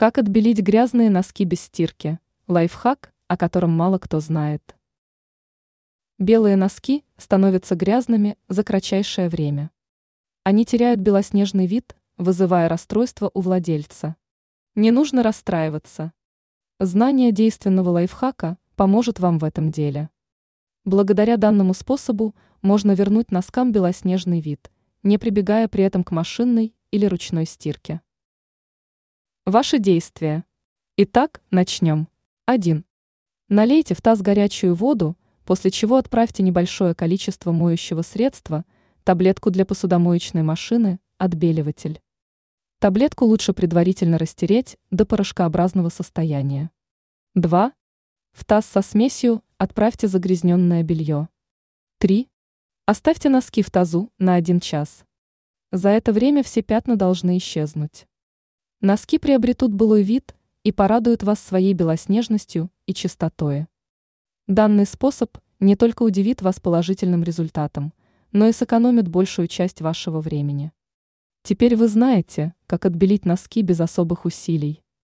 Как отбелить грязные носки без стирки? Лайфхак, о котором мало кто знает. Белые носки становятся грязными за кратчайшее время. Они теряют белоснежный вид, вызывая расстройство у владельца. Не нужно расстраиваться. Знание действенного лайфхака поможет вам в этом деле. Благодаря данному способу можно вернуть носкам белоснежный вид, не прибегая при этом к машинной или ручной стирке. Ваши действия. Итак, начнем. 1. Налейте в таз горячую воду, после чего отправьте небольшое количество моющего средства, таблетку для посудомоечной машины, отбеливатель. Таблетку лучше предварительно растереть до порошкообразного состояния. 2. В таз со смесью отправьте загрязненное белье. 3. Оставьте носки в тазу на 1 час. За это время все пятна должны исчезнуть. Носки приобретут былой вид и порадуют вас своей белоснежностью и чистотой. Данный способ не только удивит вас положительным результатом, но и сэкономит большую часть вашего времени. Теперь вы знаете, как отбелить носки без особых усилий.